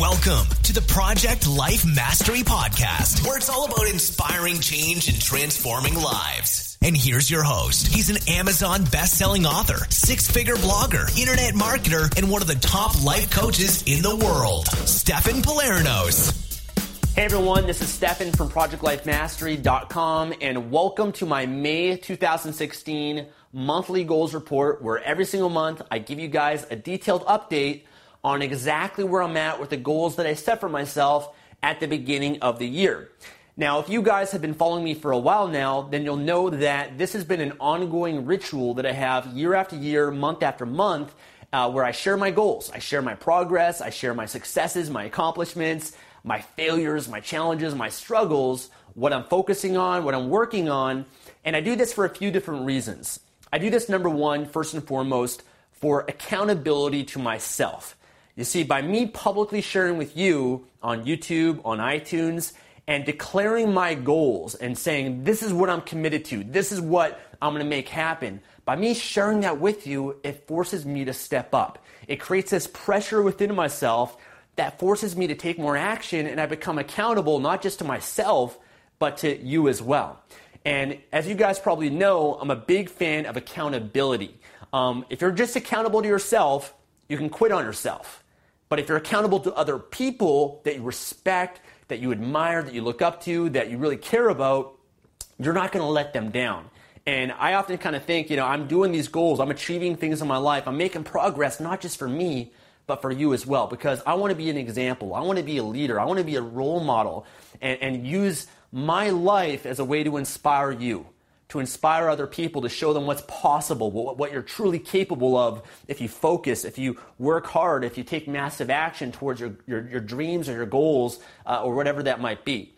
Welcome to the Project Life Mastery Podcast, where it's all about inspiring change and transforming lives. And here's your host. He's an Amazon best-selling author, six-figure blogger, internet marketer, and one of the top life coaches in the world, Stefan Palernos. Hey everyone, this is Stefan from ProjectLifeMastery.com and welcome to my May 2016 monthly goals report where every single month I give you guys a detailed update on exactly where I'm at with the goals that I set for myself at the beginning of the year. Now, if you guys have been following me for a while now, then you'll know that this has been an ongoing ritual that I have year after year, month after month, uh, where I share my goals. I share my progress, I share my successes, my accomplishments, my failures, my challenges, my struggles, what I'm focusing on, what I'm working on. And I do this for a few different reasons. I do this, number one, first and foremost, for accountability to myself. You see, by me publicly sharing with you on YouTube, on iTunes, and declaring my goals and saying, this is what I'm committed to, this is what I'm gonna make happen, by me sharing that with you, it forces me to step up. It creates this pressure within myself that forces me to take more action and I become accountable not just to myself, but to you as well. And as you guys probably know, I'm a big fan of accountability. Um, if you're just accountable to yourself, you can quit on yourself. But if you're accountable to other people that you respect, that you admire, that you look up to, that you really care about, you're not going to let them down. And I often kind of think, you know, I'm doing these goals, I'm achieving things in my life, I'm making progress, not just for me, but for you as well, because I want to be an example. I want to be a leader. I want to be a role model and, and use my life as a way to inspire you to inspire other people, to show them what's possible, what, what, you're truly capable of if you focus, if you work hard, if you take massive action towards your, your, your dreams or your goals uh, or whatever that might be.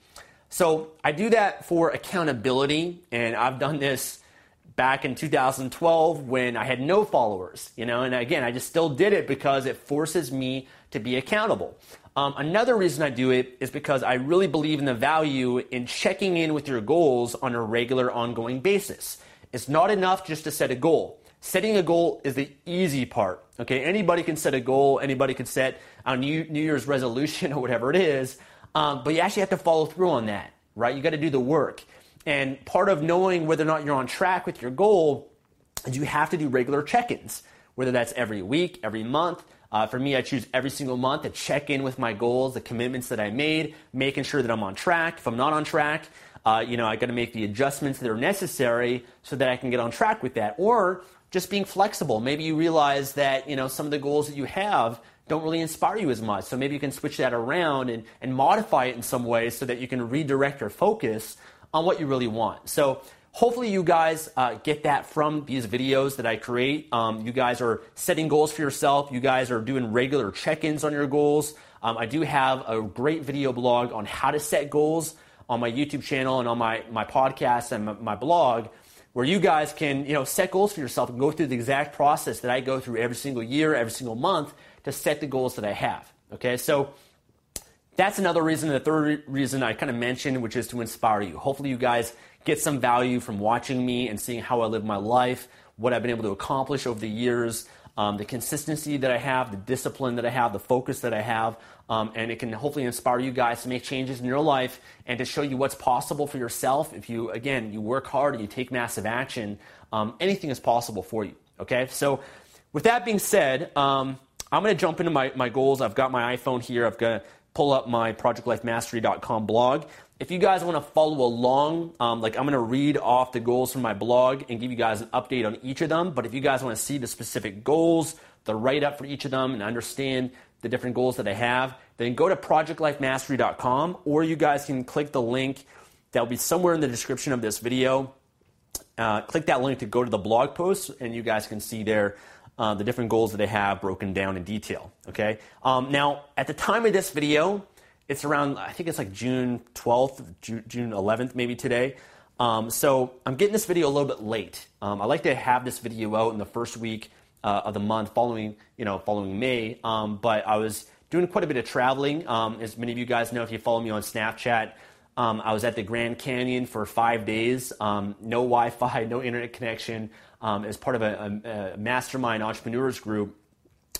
So I do that for accountability, and I've done this back in 2012 when I had no followers, you know, and again, I just still did it because it forces me to be accountable. Um, another reason I do it is because I really believe in the value in checking in with your goals on a regular, ongoing basis. It's not enough just to set a goal. Setting a goal is the easy part. Okay, anybody can set a goal. Anybody can set a New, New Year's resolution or whatever it is. Um, but you actually have to follow through on that, right? You got to do the work. And part of knowing whether or not you're on track with your goal is you have to do regular check-ins, whether that's every week, every month, uh, for me, I choose every single month to check in with my goals, the commitments that I made, making sure that I'm on track. If I'm not on track, uh, you know, I got to make the adjustments that are necessary so that I can get on track with that. Or just being flexible. Maybe you realize that you know some of the goals that you have don't really inspire you as much. So maybe you can switch that around and, and modify it in some way so that you can redirect your focus on what you really want. So Hopefully, you guys uh, get that from these videos that I create. Um, you guys are setting goals for yourself. You guys are doing regular check ins on your goals. Um, I do have a great video blog on how to set goals on my YouTube channel and on my, my podcast and my, my blog where you guys can you know set goals for yourself and go through the exact process that I go through every single year, every single month to set the goals that I have. Okay, so that's another reason. The third reason I kind of mentioned, which is to inspire you. Hopefully, you guys get some value from watching me and seeing how I live my life, what I've been able to accomplish over the years, um, the consistency that I have, the discipline that I have, the focus that I have, um, and it can hopefully inspire you guys to make changes in your life and to show you what's possible for yourself. If you, again, you work hard and you take massive action, um, anything is possible for you. Okay, so with that being said, um, I'm going to jump into my, my goals. I've got my iPhone here. I've got pull up my projectlifemastery.com blog. If you guys want to follow along, um, like I'm going to read off the goals from my blog and give you guys an update on each of them. But if you guys want to see the specific goals, the write up for each of them, and understand the different goals that I have, then go to projectlifemastery.com or you guys can click the link that will be somewhere in the description of this video. Uh, click that link to go to the blog post, and you guys can see there uh, the different goals that they have broken down in detail. Okay. Um, now, at the time of this video, it's around, I think it's like June 12th, June 11th, maybe today. Um, so I'm getting this video a little bit late. Um, I like to have this video out in the first week uh, of the month following, you know, following May. Um, but I was doing quite a bit of traveling. Um, as many of you guys know, if you follow me on Snapchat, um, I was at the Grand Canyon for five days. Um, no Wi-Fi, no internet connection. As part of a, a, a mastermind entrepreneurs group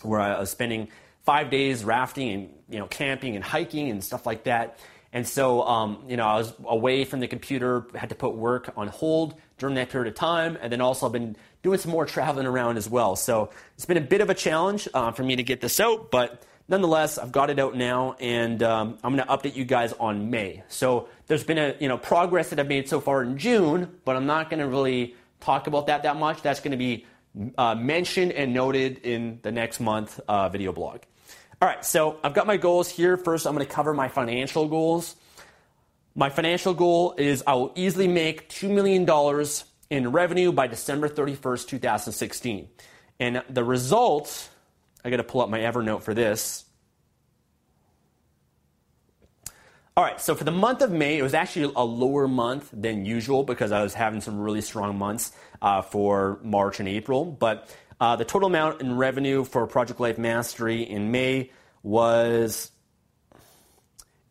where I was spending five days rafting and you know camping and hiking and stuff like that. And so, um, you know, I was away from the computer, had to put work on hold during that period of time, and then also I've been doing some more traveling around as well. So it's been a bit of a challenge uh, for me to get this out, but nonetheless, I've got it out now, and um, I'm going to update you guys on May. So there's been a you know progress that I've made so far in June, but I'm not going to really talk about that that much. That's going to be uh, mentioned and noted in the next month uh, video blog. All right, so I've got my goals here. First, I'm going to cover my financial goals. My financial goal is I will easily make $2 million in revenue by December 31st, 2016. And the result, I got to pull up my Evernote for this. All right, so for the month of May, it was actually a lower month than usual because I was having some really strong months uh, for March and April. But uh, the total amount in revenue for Project Life Mastery in May was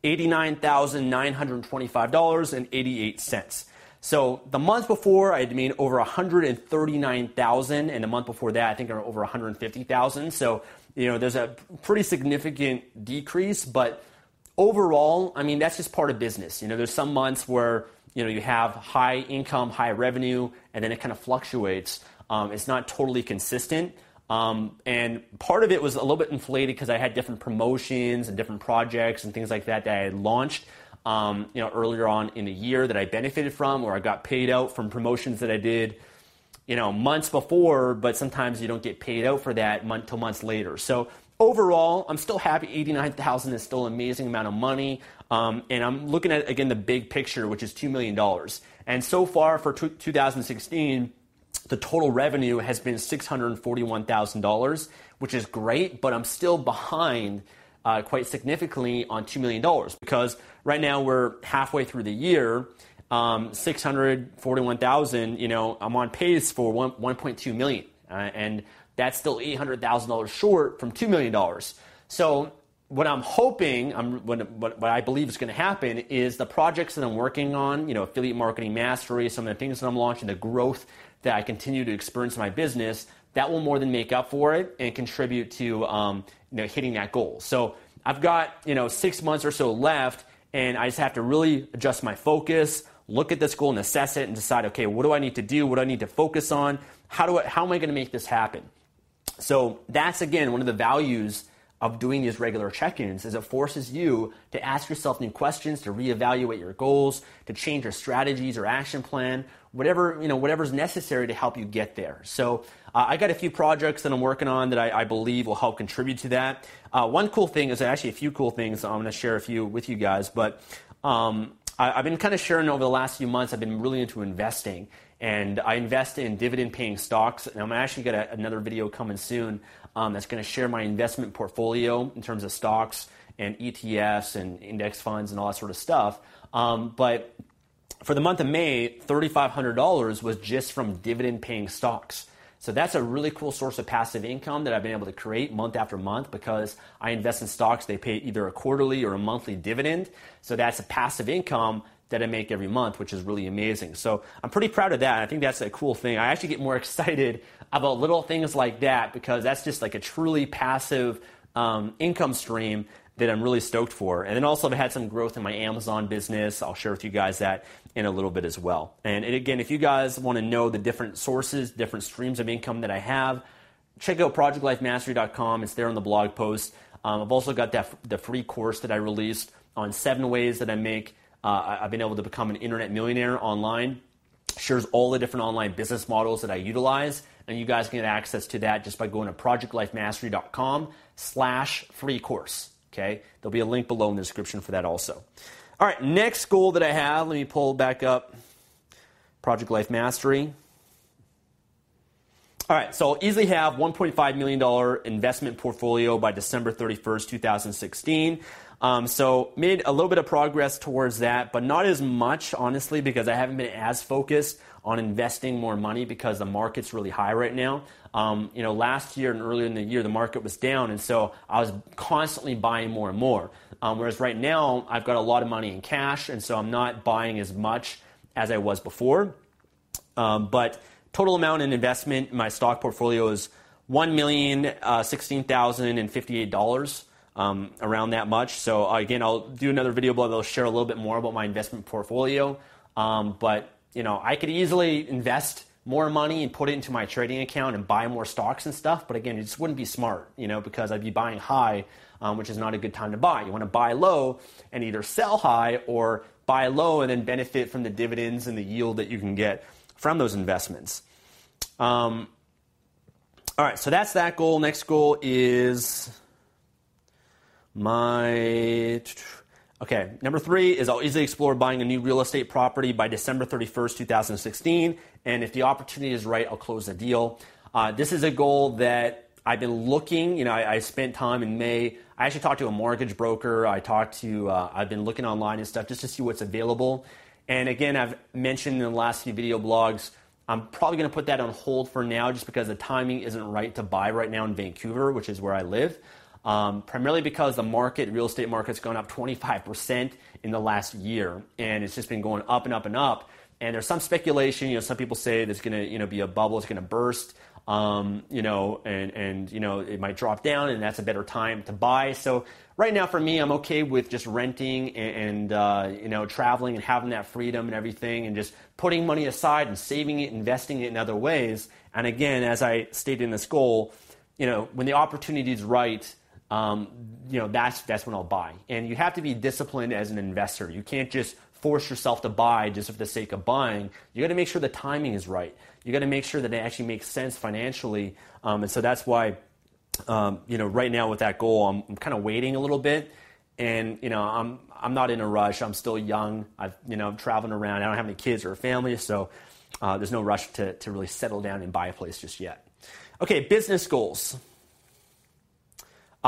$89,925.88. So the month before, I had made over 139,000, and the month before that, I think over 150,000. So you know, there's a pretty significant decrease, but overall, I mean, that's just part of business. You know, there's some months where you know you have high income, high revenue, and then it kind of fluctuates. Um, it's not totally consistent. Um, and part of it was a little bit inflated because I had different promotions and different projects and things like that that I had launched. Um, you know, earlier on in the year that I benefited from, or I got paid out from promotions that I did, you know, months before. But sometimes you don't get paid out for that month till months later. So overall, I'm still happy. Eighty-nine thousand is still an amazing amount of money, um, and I'm looking at again the big picture, which is two million dollars. And so far for t- 2016 the total revenue has been $641,000, which is great, but I'm still behind uh, quite significantly on $2 million because right now we're halfway through the year. Um, 641,000, you know, I'm on pace for 1, 1.2 million. Uh, and that's still $800,000 short from $2 million. So what I'm hoping, I'm, what, what, I believe is going to happen is the projects that I'm working on, you know, affiliate marketing mastery, some of the things that I'm launching, the growth that I continue to experience in my business, that will more than make up for it and contribute to um, you know, hitting that goal. So I've got you know six months or so left, and I just have to really adjust my focus, look at this goal and assess it, and decide, okay, what do I need to do? What do I need to focus on? How do I, how am I going to make this happen? So that's again one of the values of doing these regular check-ins is it forces you to ask yourself new questions, to reevaluate your goals, to change your strategies or action plan, whatever you know, whatever's necessary to help you get there. So uh, I got a few projects that I'm working on that I, I believe will help contribute to that. Uh, one cool thing is actually a few cool things. I'm going to share a few with you guys, but um, I, I've been kind of sharing over the last few months. I've been really into investing and I invest in dividend paying stocks. And I'm actually got another video coming soon um, that's going to share my investment portfolio in terms of stocks and ETFs and index funds and all that sort of stuff. Um, but for the month of May, $3,500 was just from dividend paying stocks. So that's a really cool source of passive income that I've been able to create month after month because I invest in stocks. They pay either a quarterly or a monthly dividend. So that's a passive income that I make every month, which is really amazing. So I'm pretty proud of that. I think that's a cool thing. I actually get more excited about little things like that because that's just like a truly passive um, income stream that I'm really stoked for. And then also I've had some growth in my Amazon business. I'll share with you guys that in a little bit as well. And again, if you guys want to know the different sources, different streams of income that I have, check out projectlifemastery.com. It's there on the blog post. Um, I've also got that the free course that I released on seven ways that I make. Uh, I've been able to become an internet millionaire online. Shares all the different online business models that I utilize, and you guys can get access to that just by going to projectlifemastery.com slash free course. Okay, there'll be a link below in the description for that also. All right, next goal that I have, let me pull back up Project Life Mastery. All right, so easily have $1.5 million investment portfolio by December 31st, 2016. Um, so made a little bit of progress towards that, but not as much, honestly, because I haven't been as focused on investing more money because the market's really high right now. Um, you know, last year and earlier in the year, the market was down, and so I was constantly buying more and more. Um, whereas right now, I've got a lot of money in cash, and so I'm not buying as much as I was before. Um, but total amount in investment in my stock portfolio is one million uh, sixteen thousand and fifty-eight dollars. Um, around that much. So uh, again, I'll do another video blog I'll share a little bit more about my investment portfolio. Um, but you know, I could easily invest more money and put it into my trading account and buy more stocks and stuff. But again, it just wouldn't be smart, you know, because I'd be buying high, um, which is not a good time to buy. You want to buy low and either sell high or buy low and then benefit from the dividends and the yield that you can get from those investments. Um, all right, so that's that goal. Next goal is my Okay, number three is I'll easily explore buying a new real estate property by December 31st, 2016. And if the opportunity is right, I'll close the deal. Uh, this is a goal that I've been looking. You know, I, I, spent time in May. I actually talked to a mortgage broker. I talked to, uh, I've been looking online and stuff just to see what's available. And again, I've mentioned in the last few video blogs, I'm probably going to put that on hold for now just because the timing isn't right to buy right now in Vancouver, which is where I live um, primarily because the market, real estate market's gone up 25% in the last year, and it's just been going up and up and up. And there's some speculation, you know, some people say there's going to, you know, be a bubble, it's going to burst, um, you know, and and you know it might drop down, and that's a better time to buy. So right now, for me, I'm okay with just renting and, and uh, you know traveling and having that freedom and everything, and just putting money aside and saving it, investing it in other ways. And again, as I stated in this goal, you know, when the opportunity is right um, you know, that's, that's when I'll buy. And you have to be disciplined as an investor. You can't just force yourself to buy just for the sake of buying. You got to make sure the timing is right. You got to make sure that it actually makes sense financially. Um, and so that's why, um, you know, right now with that goal, I'm, I'm kind of waiting a little bit. And, you know, I'm, I'm not in a rush. I'm still young. I've, you know, I'm traveling around. I don't have any kids or a family. So uh, there's no rush to, to really settle down and buy a place just yet. Okay, business goals.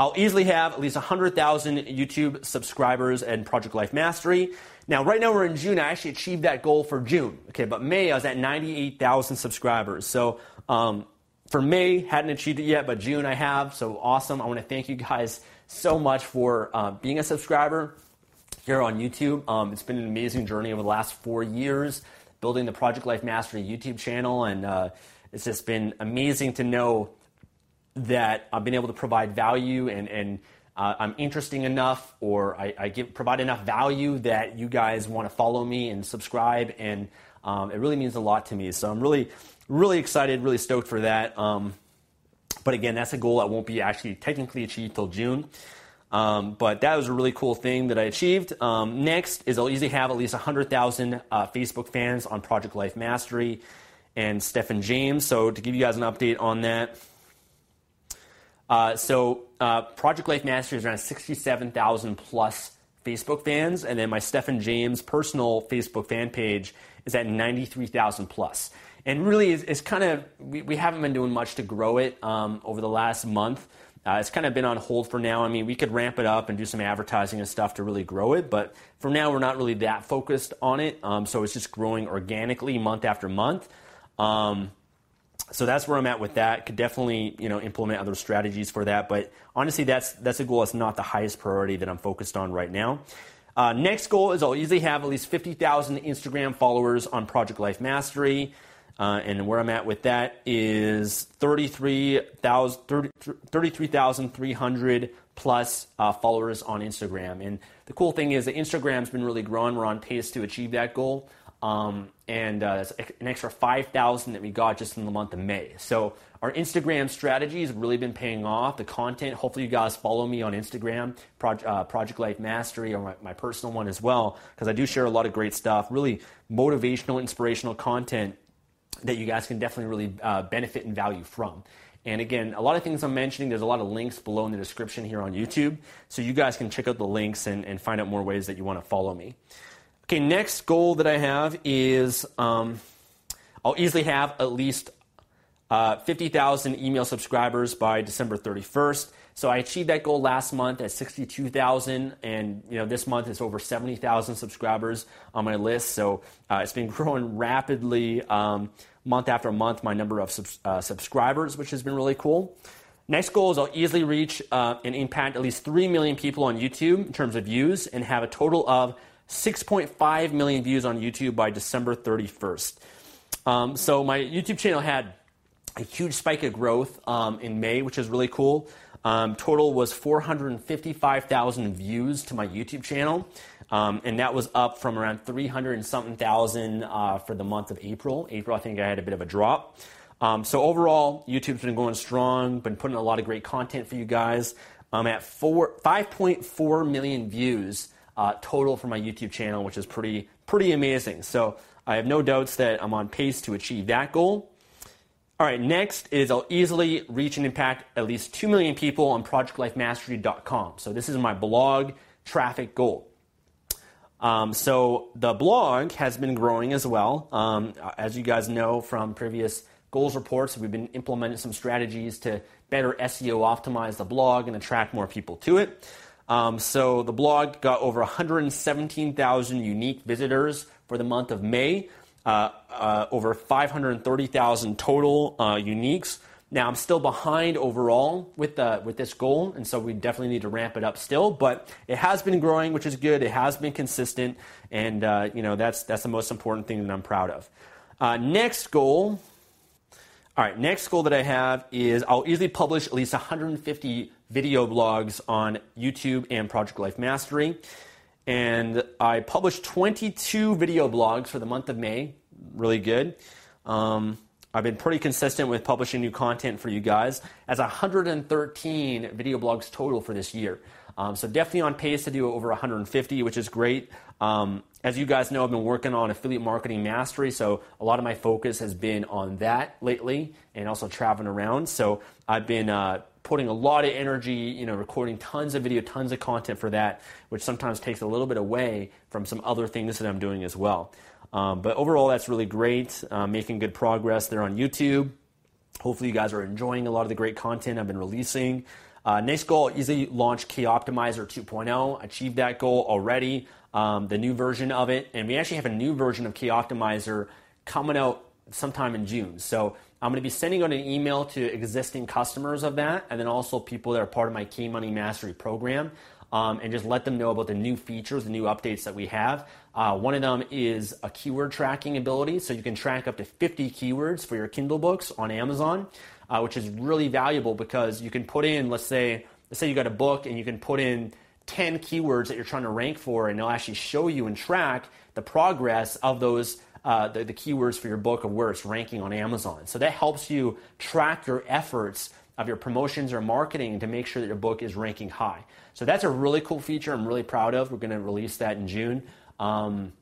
I'll easily have at least 100,000 YouTube subscribers and Project Life Mastery. Now, right now we're in June. I actually achieved that goal for June. Okay, but May I was at 98,000 subscribers. So um, for May, hadn't achieved it yet, but June I have. So awesome. I want to thank you guys so much for uh, being a subscriber here on YouTube. Um, it's been an amazing journey over the last four years building the Project Life Mastery YouTube channel, and uh, it's just been amazing to know that I've been able to provide value and, and uh, I'm interesting enough or I, I, give, provide enough value that you guys want to follow me and subscribe. And um, it really means a lot to me. So I'm really, really excited, really stoked for that. Um, but again, that's a goal that won't be actually technically achieved till June. Um, but that was a really cool thing that I achieved. Um, next is I'll easily have at least 100,000 uh, Facebook fans on Project Life Mastery and Stefan James. So to give you guys an update on that, uh, so uh, Project Life Mastery is around 67,000 plus Facebook fans, and then my Stefan James personal Facebook fan page is at 93,000 plus. And really, it's, it's kind of we, we, haven't been doing much to grow it um, over the last month. Uh, it's kind of been on hold for now. I mean, we could ramp it up and do some advertising and stuff to really grow it, but for now, we're not really that focused on it. Um, so it's just growing organically month after month. Um, so that's where I'm at with that. Could definitely you know implement other strategies for that, but honestly, that's that's a goal that's not the highest priority that I'm focused on right now. Uh, next goal is I'll easily have at least 50,000 Instagram followers on Project Life Mastery. Uh, and where I'm at with that is 33,300 33, plus uh, followers on Instagram. And the cool thing is that Instagram's been really growing. We're on pace to achieve that goal. Um, and uh, an extra 5,000 that we got just in the month of May. So our Instagram strategy has really been paying off. The content, hopefully you guys follow me on Instagram, Project, uh, Project Life Mastery, or my, my personal one as well, because I do share a lot of great stuff, really motivational, inspirational content that you guys can definitely really uh, benefit and value from. And again, a lot of things I'm mentioning, there's a lot of links below in the description here on YouTube. So you guys can check out the links and, and find out more ways that you want to follow me. Okay, next goal that I have is um, I'll easily have at least uh, 50,000 email subscribers by December 31st. So I achieved that goal last month at 62,000, and you know this month it's over 70,000 subscribers on my list. So uh, it's been growing rapidly um, month after month. My number of sub- uh, subscribers, which has been really cool. Next goal is I'll easily reach uh, and impact at least 3 million people on YouTube in terms of views, and have a total of 6.5 million views on YouTube by December 31st. Um, so my YouTube channel had a huge spike of growth um, in May, which is really cool. Um, total was 455,000 views to my YouTube channel, um, and that was up from around 300 and something thousand uh, for the month of April. April, I think I had a bit of a drop. Um, so overall, YouTube's been going strong, been putting a lot of great content for you guys. I'm at four, 5.4 million views uh, total for my YouTube channel, which is pretty pretty amazing. So I have no doubts that I'm on pace to achieve that goal. All right, next is I'll easily reach and impact at least 2 million people on projectlifemastery.com. So this is my blog traffic goal. Um, so the blog has been growing as well. Um, as you guys know from previous goals reports, we've been implementing some strategies to better SEO optimize the blog and attract more people to it. Um, so the blog got over 117,000 unique visitors for the month of May, uh, uh, over 530,000 total uh, uniques. Now I'm still behind overall with the, with this goal, and so we definitely need to ramp it up still. But it has been growing, which is good. It has been consistent, and uh, you know that's that's the most important thing that I'm proud of. Uh, next goal. All right, next goal that I have is I'll easily publish at least 150 video blogs on YouTube and Project Life Mastery. And I published 22 video blogs for the month of May. Really good. Um, I've been pretty consistent with publishing new content for you guys, as 113 video blogs total for this year. Um, so definitely on pace to do over 150, which is great. Um, as you guys know, I've been working on affiliate marketing mastery, so a lot of my focus has been on that lately, and also traveling around. So I've been uh, putting a lot of energy, you know, recording tons of video, tons of content for that, which sometimes takes a little bit away from some other things that I'm doing as well. Um, but overall, that's really great. Uh, making good progress there on YouTube. Hopefully, you guys are enjoying a lot of the great content I've been releasing. Uh, next goal, easily launch K Optimizer 2.0. Achieved that goal already. Um, the new version of it, and we actually have a new version of K Optimizer coming out sometime in June. So I'm going to be sending out an email to existing customers of that, and then also people that are part of my K Money Mastery program, um, and just let them know about the new features, the new updates that we have. Uh, one of them is a keyword tracking ability, so you can track up to 50 keywords for your Kindle books on Amazon, uh, which is really valuable because you can put in, let's say, let's say you got a book and you can put in 10 keywords that you're trying to rank for, and it'll actually show you and track the progress of those uh, the, the keywords for your book of where it's ranking on Amazon. So that helps you track your efforts of your promotions or marketing to make sure that your book is ranking high. So that's a really cool feature I'm really proud of. We're going to release that in June. Um,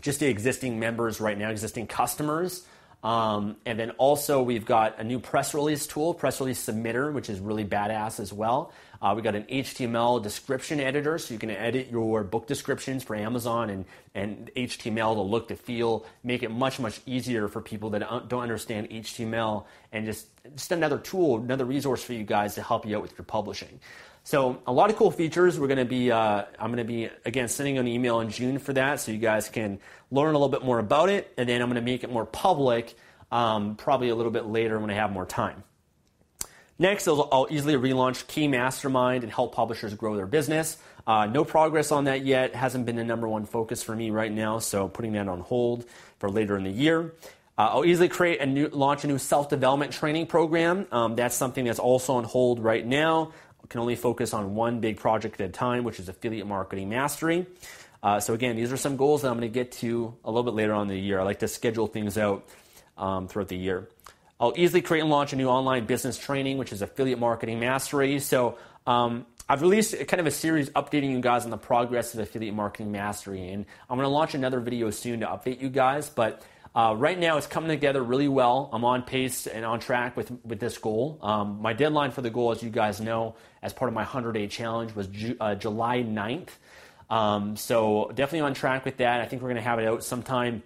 just the existing members right now, existing customers. Um, and then also we've got a new press release tool, press release submitter, which is really badass as well. Uh, we got an HTML description editor, so you can edit your book descriptions for Amazon and, and HTML to look to feel, make it much, much easier for people that don't understand HTML and just, just another tool, another resource for you guys to help you out with your publishing. So a lot of cool features. We're going to be, uh, I'm going to be again sending an email in June for that, so you guys can learn a little bit more about it, and then I'm going to make it more public um, probably a little bit later when I have more time. Next, I'll, I'll easily relaunch K Mastermind and help publishers grow their business. Uh, no progress on that yet. Hasn't been the number one focus for me right now, so putting that on hold for later in the year. Uh, I'll easily create a new, launch a new self-development training program. Um, that's something that's also on hold right now. I can only focus on one big project at a time, which is affiliate marketing mastery. Uh, so again, these are some goals that I'm going to get to a little bit later on in the year. I like to schedule things out um, throughout the year. I'll easily create and launch a new online business training, which is affiliate marketing mastery. So um, I've released kind of a series updating you guys on the progress of affiliate marketing mastery, and I'm going to launch another video soon to update you guys. But uh, right now, it's coming together really well. I'm on pace and on track with with this goal. Um, my deadline for the goal, as you guys know, as part of my 100 day challenge, was Ju- uh, July 9th. Um, so definitely on track with that. I think we're going to have it out sometime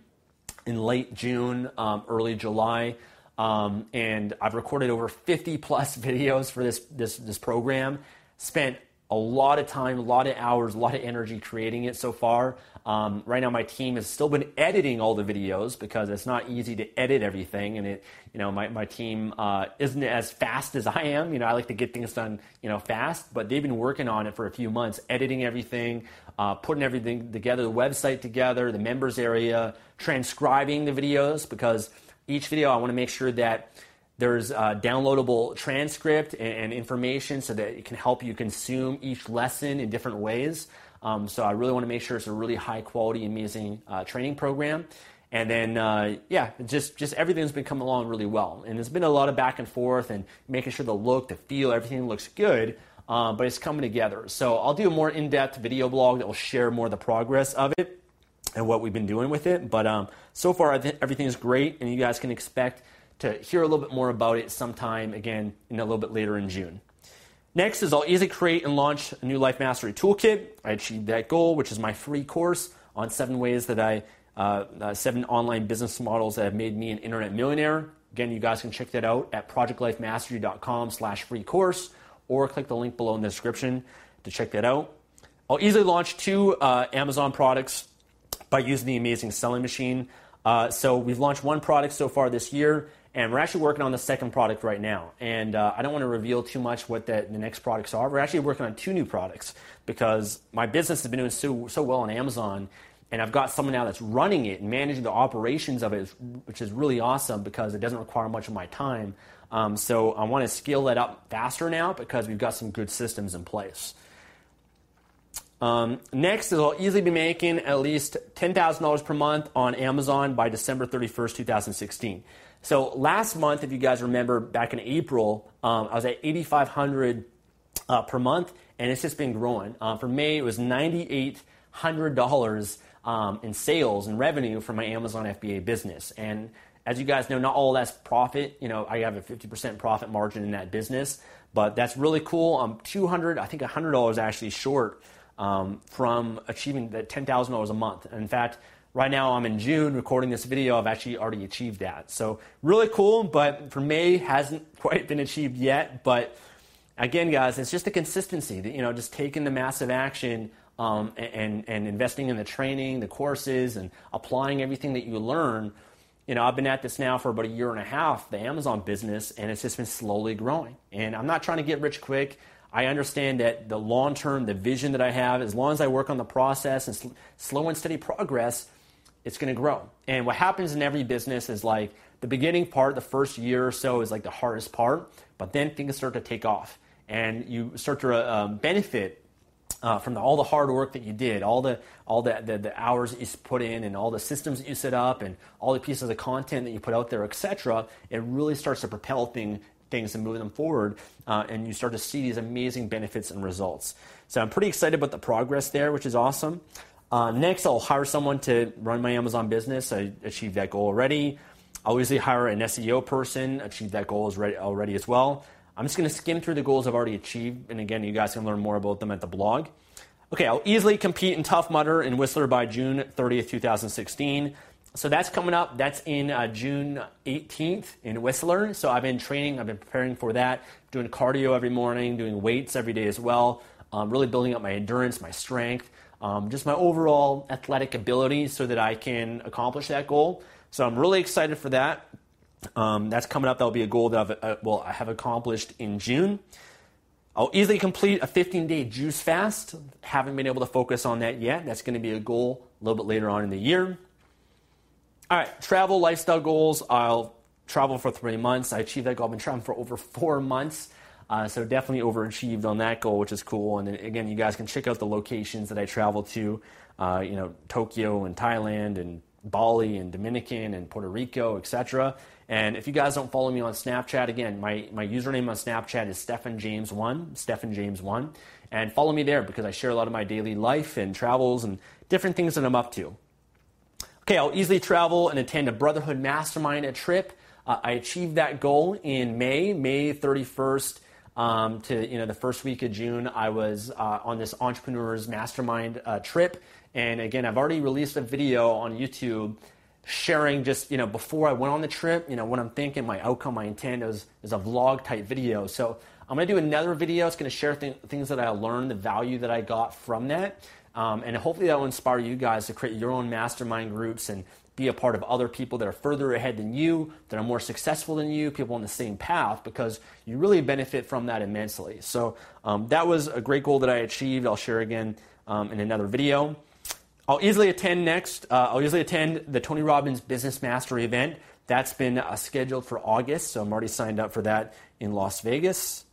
in late June, um, early July. Um, and I've recorded over 50 plus videos for this, this, this program. Spent a lot of time, a lot of hours, a lot of energy creating it so far. Um, right now, my team has still been editing all the videos because it's not easy to edit everything, and it, you know, my, my team uh, isn't as fast as I am. You know, I like to get things done, you know, fast, but they've been working on it for a few months, editing everything, uh, putting everything together, the website together, the members area, transcribing the videos because each video, I want to make sure that there's a downloadable transcript and, information so that it can help you consume each lesson in different ways. Um, so I really want to make sure it's a really high quality, amazing uh, training program. And then, uh, yeah, just just everything's been coming along really well. And there's been a lot of back and forth and making sure the look, the feel, everything looks good. Uh, but it's coming together. So I'll do a more in-depth video blog that will share more of the progress of it and what we've been doing with it. But um, so far, everything is great, and you guys can expect to hear a little bit more about it sometime again in a little bit later in June. Next is I'll easily create and launch a new life mastery toolkit. I achieved that goal, which is my free course on seven ways that I, uh, uh, seven online business models that have made me an internet millionaire. Again, you guys can check that out at projectlifemastery.com slash free course or click the link below in the description to check that out. I'll easily launch two uh, Amazon products by using the amazing selling machine. Uh, so we've launched one product so far this year, and we're actually working on the second product right now. And uh, I don't want to reveal too much what the, the next products are. We're actually working on two new products because my business has been doing so, so well on Amazon, and I've got someone now that's running it and managing the operations of it, which is really awesome because it doesn't require much of my time. Um, so I want to scale that up faster now because we've got some good systems in place. Um, next is I'll easily be making at least $10,000 per month on Amazon by December 31st, 2016. So last month, if you guys remember, back in April, um, I was at 8,500 uh, per month, and it's just been growing. Uh, for May, it was $9,800 um, in sales and revenue for my Amazon FBA business. And as you guys know, not all that's profit. You know, I have a 50% profit margin in that business, but that's really cool. I'm 200, I think $100 actually short um, from achieving that $10,000 a month. In fact, right now I'm in June recording this video. I've actually already achieved that. So really cool, but for May hasn't quite been achieved yet. But again, guys, it's just the consistency. That, you know, just taking the massive action um, and and investing in the training, the courses, and applying everything that you learn. You know, I've been at this now for about a year and a half, the Amazon business, and it's just been slowly growing. And I'm not trying to get rich quick. I understand that the long term, the vision that I have, as long as I work on the process and sl- slow and steady progress, it's going to grow. And what happens in every business is like the beginning part, the first year or so is like the hardest part, but then things start to take off and you start to um, benefit uh, from the, all the hard work that you did, all the all the, the, the, hours you put in, and all the systems that you set up, and all the pieces of content that you put out there, etc. It really starts to propel thing, things and move them forward, uh, and you start to see these amazing benefits and results. So I'm pretty excited about the progress there, which is awesome. Uh, next, I'll hire someone to run my Amazon business. I achieved that goal already. I'll usually hire an SEO person, achieve that goal already as well. I'm just going to skim through the goals I've already achieved, and again, you guys can learn more about them at the blog. Okay, I'll easily compete in Tough Mudder and Whistler by June 30th, 2016 so that's coming up. That's in uh, June 18th in Whistler. So I've been training, I've been preparing for that, doing cardio every morning, doing weights every day as well, um, really building up my endurance, my strength, um, just my overall athletic ability so that I can accomplish that goal. So I'm really excited for that. Um, that's coming up. That'll be a goal that I've, uh, well, I have accomplished in June. I'll easily complete a 15 day juice fast. Haven't been able to focus on that yet. That's going to be a goal a little bit later on in the year. All right, travel, lifestyle goals. I'll travel for three months. I achieved that goal. I've been traveling for over four months. Uh, so definitely overachieved on that goal, which is cool. And again, you guys can check out the locations that I travel to. Uh, you know, Tokyo and Thailand and Bali and Dominican and Puerto Rico, etc. And if you guys don't follow me on Snapchat, again, my, my username on Snapchat is Stefan James one Stefan James one and follow me there because I share a lot of my daily life and travels and different things that I'm up to. Okay, I'll easily travel and attend a Brotherhood Mastermind a trip. Uh, I achieved that goal in May, May 31st um, to you know the first week of June. I was uh, on this Entrepreneurs Mastermind uh, trip, and again, I've already released a video on YouTube sharing just you know before I went on the trip, you know what I'm thinking, my outcome, my intent is, is a vlog type video. So I'm to do another video. It's to share th- things that I learned, the value that I got from that, um, and hopefully that will inspire you guys to create your own mastermind groups and be a part of other people that are further ahead than you, that are more successful than you, people on the same path, because you really benefit from that immensely. So um, that was a great goal that I achieved. I'll share again um, in another video. I'll easily attend next. Uh, I'll easily attend the Tony Robbins Business Mastery event. That's been uh, scheduled for August, so I'm already signed up for that in Las Vegas.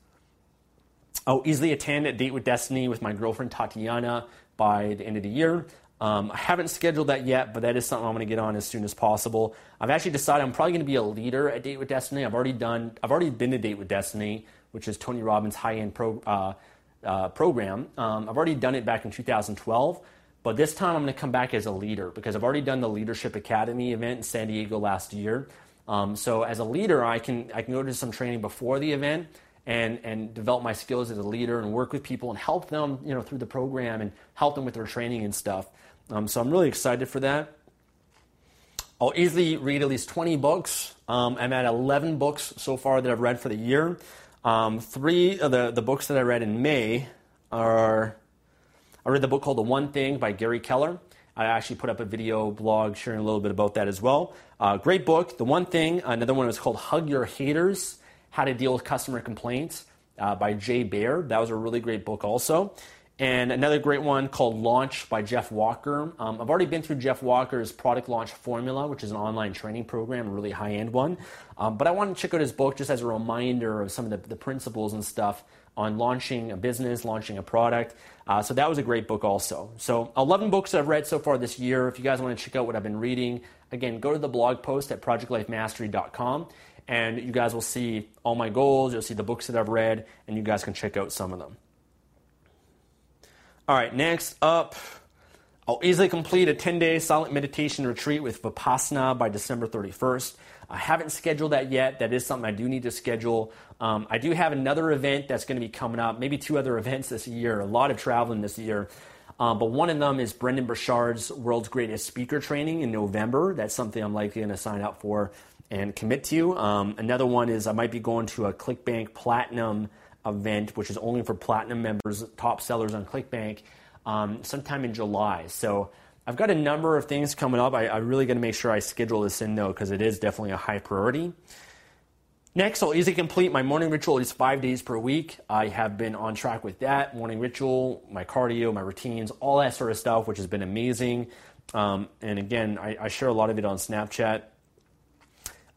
I'll easily attend a Date with Destiny with my girlfriend Tatiana by the end of the year. Um, I haven't scheduled that yet, but that is something I'm going to get on as soon as possible. I've actually decided I'm probably going to be a leader at Date with Destiny. I've already done. I've already been to Date with Destiny, which is Tony Robbins' high-end pro, uh, uh, program. Um, I've already done it back in 2012. But this time I'm going to come back as a leader because I've already done the Leadership Academy event in San Diego last year. Um, so as a leader, I can I can go to some training before the event and and develop my skills as a leader and work with people and help them you know through the program and help them with their training and stuff. Um, so I'm really excited for that. I'll easily read at least 20 books. Um, I'm at 11 books so far that I've read for the year. Um, three of the, the books that I read in May are I read the book called The One Thing by Gary Keller. I actually put up a video blog sharing a little bit about that as well. Uh, great book. The One Thing, another one was called Hug Your Haters How to Deal with Customer Complaints uh, by Jay Baer. That was a really great book also. And another great one called Launch by Jeff Walker. Um, I've already been through Jeff Walker's product launch formula, which is an online training program, a really high end one. Um, but I want to check out his book just as a reminder of some of the, the principles and stuff on launching a business, launching a product. Uh, so that was a great book also. So 11 books I've read so far this year. If you guys want to check out what I've been reading, again, go to the blog post at projectlifemastery.com and you guys will see all my goals. You'll see the books that I've read and you guys can check out some of them. All right, next up, I'll easily complete a 10 day silent meditation retreat with Vipassana by December 31st. I haven't scheduled that yet. That is something I do need to schedule. Um, I do have another event that's going to be coming up, maybe two other events this year, a lot of traveling this year. Um, but one of them is Brendon Burchard's World's Greatest Speaker Training in November. That's something I'm likely going to sign up for and commit to. You. Um, another one is I might be going to a ClickBank Platinum event, which is only for Platinum members, top sellers on ClickBank, um, sometime in July. So I've got a number of things coming up. I, I really got to make sure I schedule this in though, because it is definitely a high priority. Next, I'll easily complete my morning ritual is five days per week. I have been on track with that morning ritual, my cardio, my routines, all that sort of stuff, which has been amazing. Um, and again, I, I, share a lot of it on Snapchat.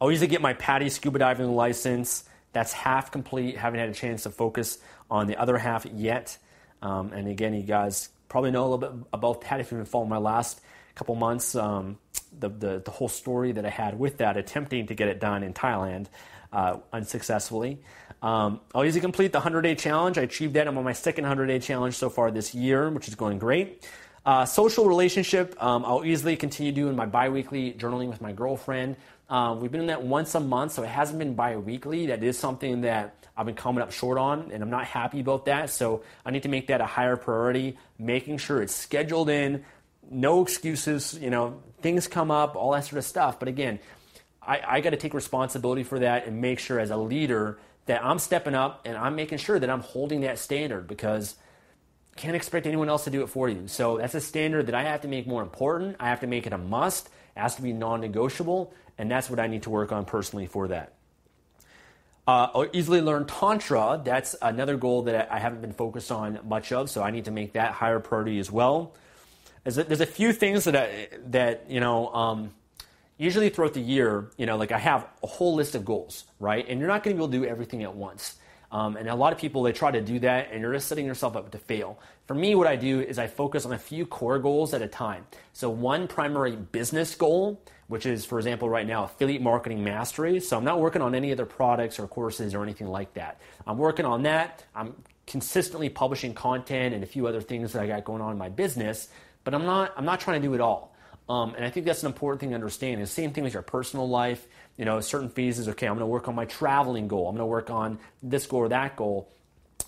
I'll usually get my PADI scuba diving license. That's half complete. Haven't had a chance to focus on the other half yet. Um, and again, you guys probably know a little bit about that if you've been following my last couple months. Um, the, the, the whole story that I had with that, attempting to get it done in Thailand uh, unsuccessfully. Um, I'll easily complete the 100 day challenge. I achieved that. I'm on my second 100 day challenge so far this year, which is going great. Uh, social relationship, um, I'll easily continue doing my bi weekly journaling with my girlfriend. Um, we've been doing that once a month, so it hasn't been bi weekly. That is something that I've been coming up short on, and I'm not happy about that. So I need to make that a higher priority, making sure it's scheduled in, no excuses. You know, things come up, all that sort of stuff. But again, I, I got to take responsibility for that and make sure as a leader that I'm stepping up and I'm making sure that I'm holding that standard because can't expect anyone else to do it for you. So that's a standard that I have to make more important. I have to make it a must, has to be non negotiable, and that's what I need to work on personally for that. Uh, easily learn Tantra. That's another goal that I haven't been focused on much of, so I need to make that higher priority as well. There's a, there's a few things that I, that you know. Um, usually throughout the year, you know, like I have a whole list of goals, right? And you're not going to be able to do everything at once. Um, and a lot of people they try to do that, and you're just setting yourself up to fail. For me, what I do is I focus on a few core goals at a time. So one primary business goal which is, for example, right now, affiliate marketing mastery. So I'm not working on any other products or courses or anything like that. I'm working on that. I'm consistently publishing content and a few other things that I got going on in my business, but I'm not, I'm not trying to do it all. Um, and I think that's an important thing to understand. the same thing with your personal life. You know, certain phases, okay, I'm going to work on my traveling goal. I'm going to work on this goal or that goal.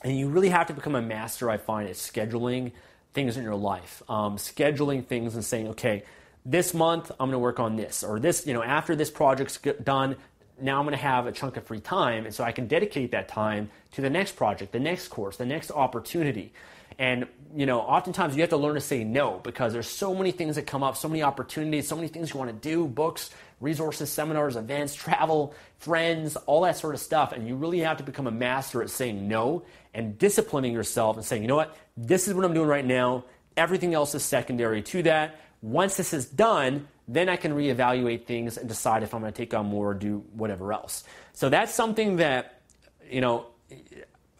And you really have to become a master, I find, at scheduling things in your life. Um, scheduling things and saying, okay, this month I'm going to work on this, or this, you know, after this project's done, now I'm going to have a chunk of free time, and so I can dedicate that time to the next project, the next course, the next opportunity. And you know, oftentimes you have to learn to say no because there's so many things that come up, so many opportunities, so many things you want to do, books, resources, seminars, events, travel, friends, all that sort of stuff. And you really have to become a master at saying no and disciplining yourself and saying, you know what, this is what I'm doing right now. Everything else is secondary to that. Once this is done, then I can reevaluate things and decide if I'm going to take on more or do whatever else. So that's something that, you know,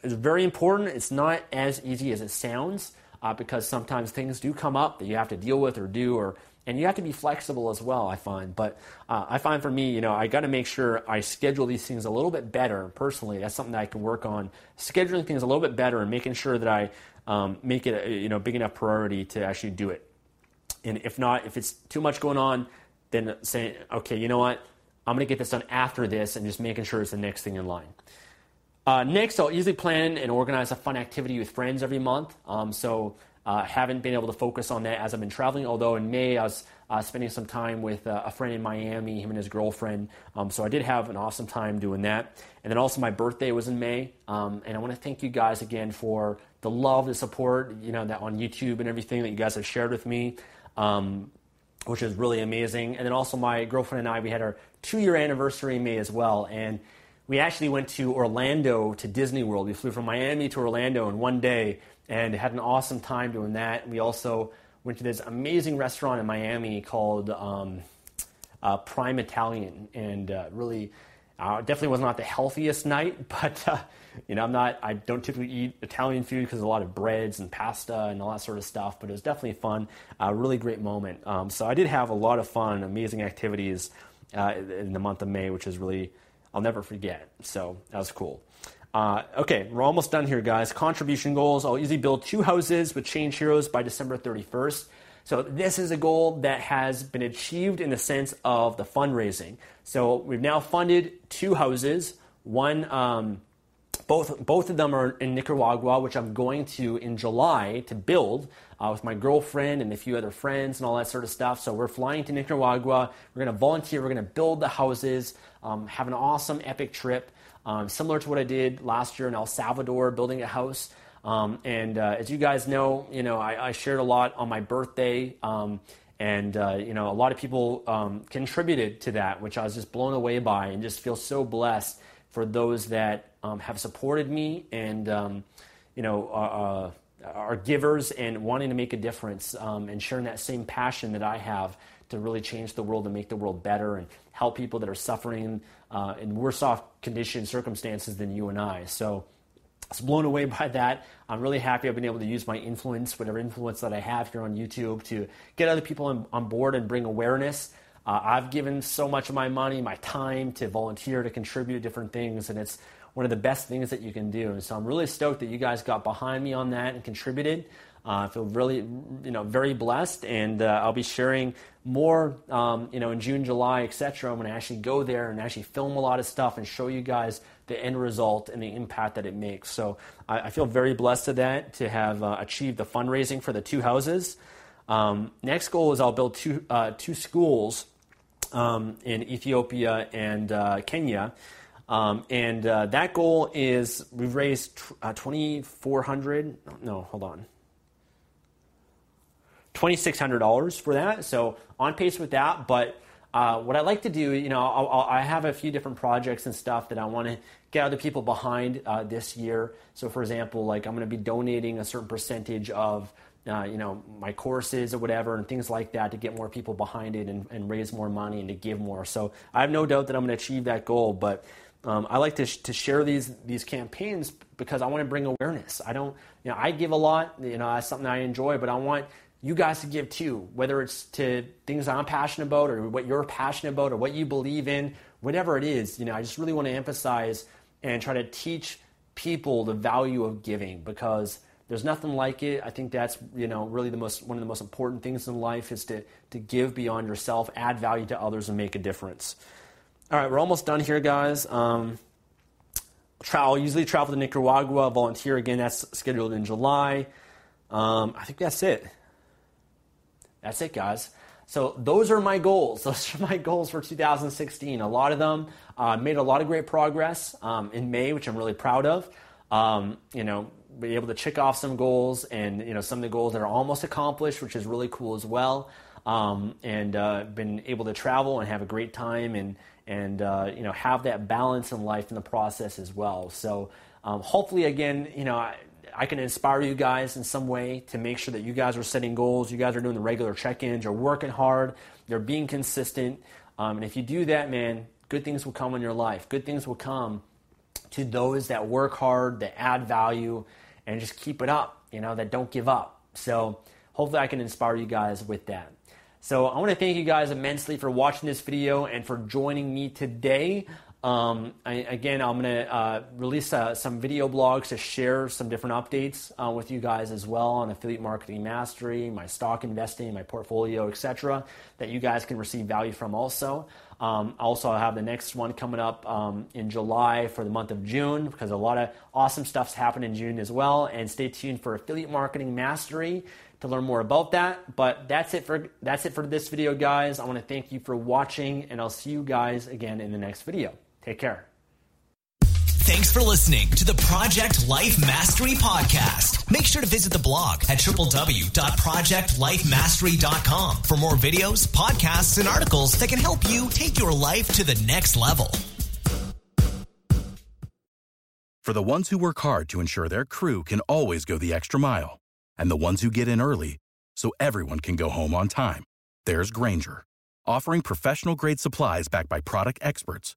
is very important. It's not as easy as it sounds uh, because sometimes things do come up that you have to deal with or do or and you have to be flexible as well i find but uh, i find for me you know i got to make sure i schedule these things a little bit better personally that's something that i can work on scheduling things a little bit better and making sure that i um, make it a you know big enough priority to actually do it and if not, if it's too much going on, then saying, okay, you know what? I'm going to get this done after this and just making sure it's the next thing in line. Uh, next, I'll easily plan and organize a fun activity with friends every month. Um, so, uh, haven't been able to focus on that as I've been traveling. Although in May, I was uh, spending some time with uh, a friend in Miami, him and his girlfriend. Um, so I did have an awesome time doing that. And then also my birthday was in May. Um, and I want to thank you guys again for the love, the support, you know, that on YouTube and everything that you guys have shared with me um, which is really amazing. And then also my girlfriend and I, we had our two year anniversary in May as well. And we actually went to Orlando to Disney World. We flew from Miami to Orlando in one day and had an awesome time doing that. We also went to this amazing restaurant in Miami called um, uh, Prime Italian and uh, really uh, definitely was not the healthiest night, but uh, you know, I'm not. I don't typically eat Italian food because a lot of breads and pasta and all that sort of stuff. But it was definitely fun. A uh, really great moment. Um, so I did have a lot of fun, amazing activities uh, in the month of May, which is really I'll never forget. So that was cool. Uh, okay, we're almost done here, guys. Contribution goals. I'll easily build two houses with Change Heroes by December 31st. So this is a goal that has been achieved in the sense of the fundraising. So we've now funded two houses. One, um, both both of them are in Nicaragua, which I'm going to in July to build uh, with my girlfriend and a few other friends and all that sort of stuff. So we're flying to Nicaragua. We're going to volunteer. We're going to build the houses. Um, have an awesome, epic trip, um, similar to what I did last year in El Salvador, building a house. Um, and uh, as you guys know, you know, I, I, shared a lot on my birthday. Um, and uh, you know, a lot of people um, contributed to that, which I was just blown away by, and just feel so blessed for those that um, have supported me and um, you know uh, are givers and wanting to make a difference um, and sharing that same passion that I have to really change the world and make the world better and help people that are suffering uh, in worse off conditions, circumstances than you and I. So was blown away by that. I'm really happy I've been able to use my influence, whatever influence that I have here on YouTube, to get other people on, on board and bring awareness. Uh, I've given so much of my money, my time to volunteer, to contribute to different things, and it's one of the best things that you can do. And so I'm really stoked that you guys got behind me on that and contributed. Uh, I feel really, you know, very blessed, and uh, I'll be sharing more, um, you know, in June, July, etc. I'm going to actually go there and actually film a lot of stuff and show you guys the end result and the impact that it makes. So I, I feel very blessed to that to have uh, achieved the fundraising for the two houses. Um, next goal is I'll build two uh, two schools um, in Ethiopia and uh, Kenya. Um, and uh, that goal is we've raised uh, 2,400. No, hold on. $2,600 for that. So on pace with that. But uh, what I like to do, you know, I'll, I'll, i have a few different projects and stuff that I want to get other people behind uh, this year. So, for example, like I'm going to be donating a certain percentage of, uh, you know, my courses or whatever and things like that to get more people behind it and, and raise more money and to give more. So, I have no doubt that I'm going to achieve that goal. But um, I like to, sh- to share these these campaigns because I want to bring awareness. I don't, you know, I give a lot. You know, that's something I enjoy, but I want you guys to give too, whether it's to things I'm passionate about or what you're passionate about or what you believe in, whatever it is. You know, I just really want to emphasize and try to teach people the value of giving because there's nothing like it. I think that's you know really the most one of the most important things in life is to to give beyond yourself, add value to others, and make a difference. All right, we're almost done here, guys. Um, I'll usually travel to Nicaragua, volunteer again. That's scheduled in July. Um, I think that's it. That's it, guys. So those are my goals. Those are my goals for 2016. A lot of them uh, made a lot of great progress um, in May, which I'm really proud of. Um, you know, be able to check off some goals and you know some of the goals that are almost accomplished, which is really cool as well. Um, and uh, been able to travel and have a great time and and uh, you know have that balance in life in the process as well. So um, hopefully, again, you know. I, I can inspire you guys in some way to make sure that you guys are setting goals, you guys are doing the regular check ins, you're working hard, you're being consistent. Um, and if you do that, man, good things will come in your life. Good things will come to those that work hard, that add value, and just keep it up, you know, that don't give up. So hopefully I can inspire you guys with that. So I want to thank you guys immensely for watching this video and for joining me today. Um, I, again, I'm going to uh, release uh, some video blogs to share some different updates uh, with you guys as well on affiliate marketing mastery, my stock investing, my portfolio, etc. That you guys can receive value from also. Um, also, I have the next one coming up um, in July for the month of June because a lot of awesome stuff's happening in June as well. And stay tuned for affiliate marketing mastery to learn more about that. But that's it for that's it for this video, guys. I want to thank you for watching, and I'll see you guys again in the next video. Take care. Thanks for listening to the Project Life Mastery Podcast. Make sure to visit the blog at www.projectlifemastery.com for more videos, podcasts, and articles that can help you take your life to the next level. For the ones who work hard to ensure their crew can always go the extra mile, and the ones who get in early so everyone can go home on time, there's Grainger, offering professional grade supplies backed by product experts